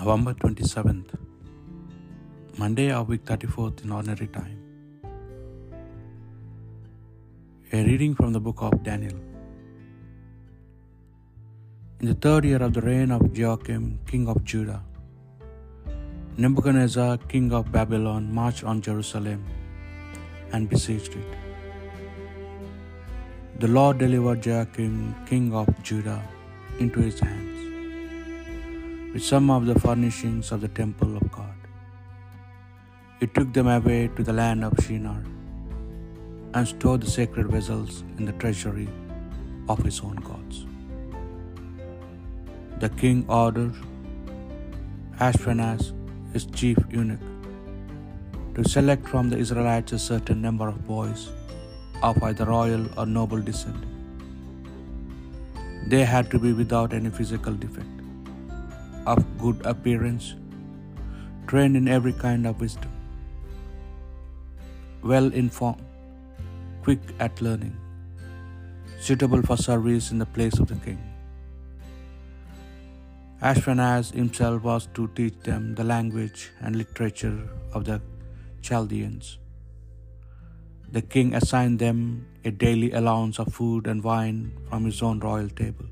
November 27th, Monday of week 34th in ordinary time. A reading from the book of Daniel. In the third year of the reign of Jehoiakim, king of Judah, Nebuchadnezzar, king of Babylon, marched on Jerusalem and besieged it. The Lord delivered Jehoiakim, king of Judah, into his hands with some of the furnishings of the temple of God. He took them away to the land of Shinar and stored the sacred vessels in the treasury of his own gods. The king ordered Ashpenaz, his chief eunuch, to select from the Israelites a certain number of boys of either royal or noble descent. They had to be without any physical defect of good appearance, trained in every kind of wisdom, well informed, quick at learning, suitable for service in the place of the king. Ashpenaz himself was to teach them the language and literature of the Chaldeans. The king assigned them a daily allowance of food and wine from his own royal table.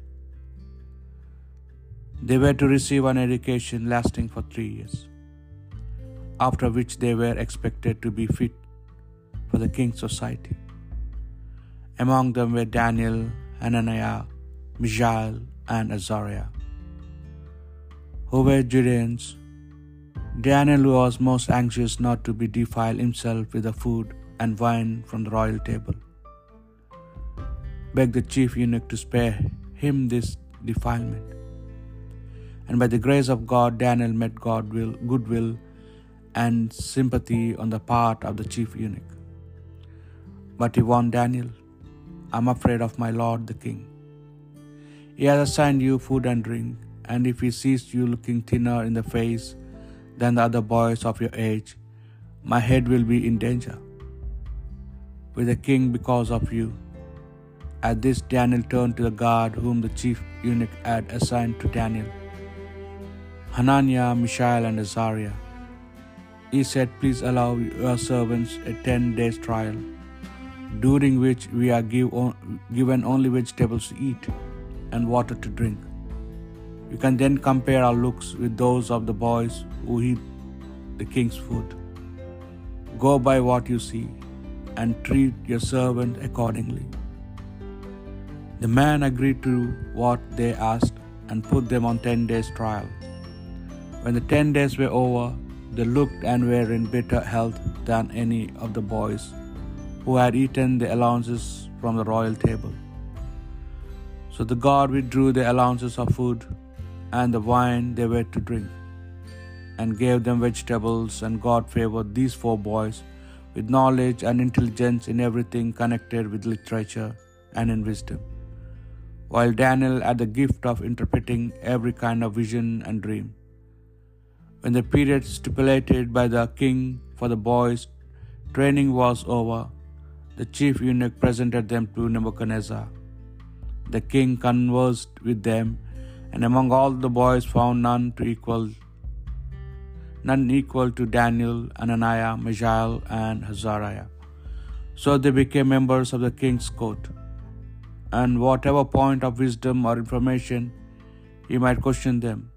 They were to receive an education lasting for three years, after which they were expected to be fit for the king's society. Among them were Daniel, Hananiah, Mishael, and Azariah, who were Judeans. Daniel was most anxious not to be defiled himself with the food and wine from the royal table. Begged the chief eunuch to spare him this defilement. And by the grace of God, Daniel met goodwill and sympathy on the part of the chief eunuch. But he warned Daniel, I'm afraid of my lord the king. He has assigned you food and drink, and if he sees you looking thinner in the face than the other boys of your age, my head will be in danger with the king because of you. At this, Daniel turned to the guard whom the chief eunuch had assigned to Daniel Hananiah, Mishael, and Azariah. He said, Please allow your servants a ten days trial, during which we are give on, given only vegetables to eat and water to drink. You can then compare our looks with those of the boys who eat the king's food. Go by what you see and treat your servant accordingly. The man agreed to what they asked and put them on ten days' trial. When the ten days were over, they looked and were in better health than any of the boys who had eaten the allowances from the royal table. So the guard withdrew the allowances of food and the wine they were to drink, and gave them vegetables, and God favored these four boys with knowledge and intelligence in everything connected with literature and in wisdom, while Daniel had the gift of interpreting every kind of vision and dream. When the period stipulated by the king for the boys' training was over, the chief eunuch presented them to Nebuchadnezzar. The king conversed with them, and among all the boys found none to equal none equal to Daniel, Hananiah, Mishael, and Azariah. So they became members of the king's court. And whatever point of wisdom or information he might question them,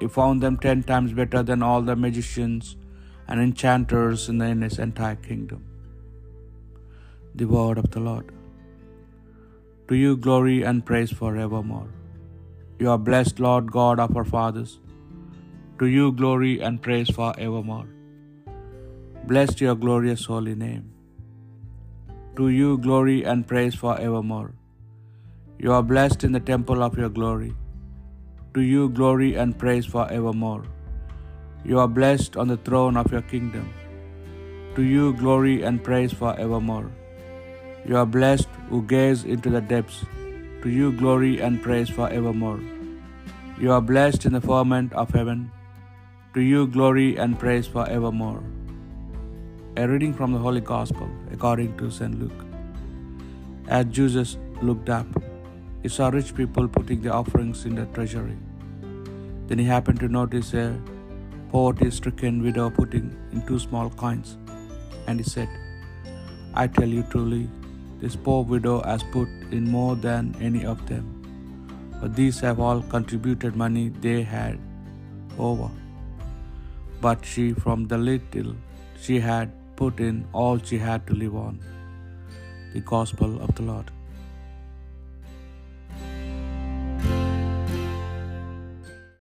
he found them ten times better than all the magicians and enchanters in, the, his entire kingdom. The word of the Lord. To you glory and praise forevermore. You are blessed, Lord God of our fathers. To you glory and praise forevermore. Blessed your glorious holy name. To you glory and praise forevermore. You are blessed in the temple of your glory. To you glory and praise forevermore. You are blessed on the throne of your kingdom. To you glory and praise forevermore. You are blessed who gaze into the depths. To you glory and praise forevermore. You are blessed in the firmament of heaven. To you glory and praise forevermore. A reading from the Holy Gospel according to St. Luke. As Jesus looked up, he saw rich people putting their offerings in the treasury. Then he happened to notice a poverty stricken widow putting in two small coins, and he said, I tell you truly, this poor widow has put in more than any of them. For these have all contributed money they had over. But she, from the little she had put in, all she had to live on. The Gospel of the Lord.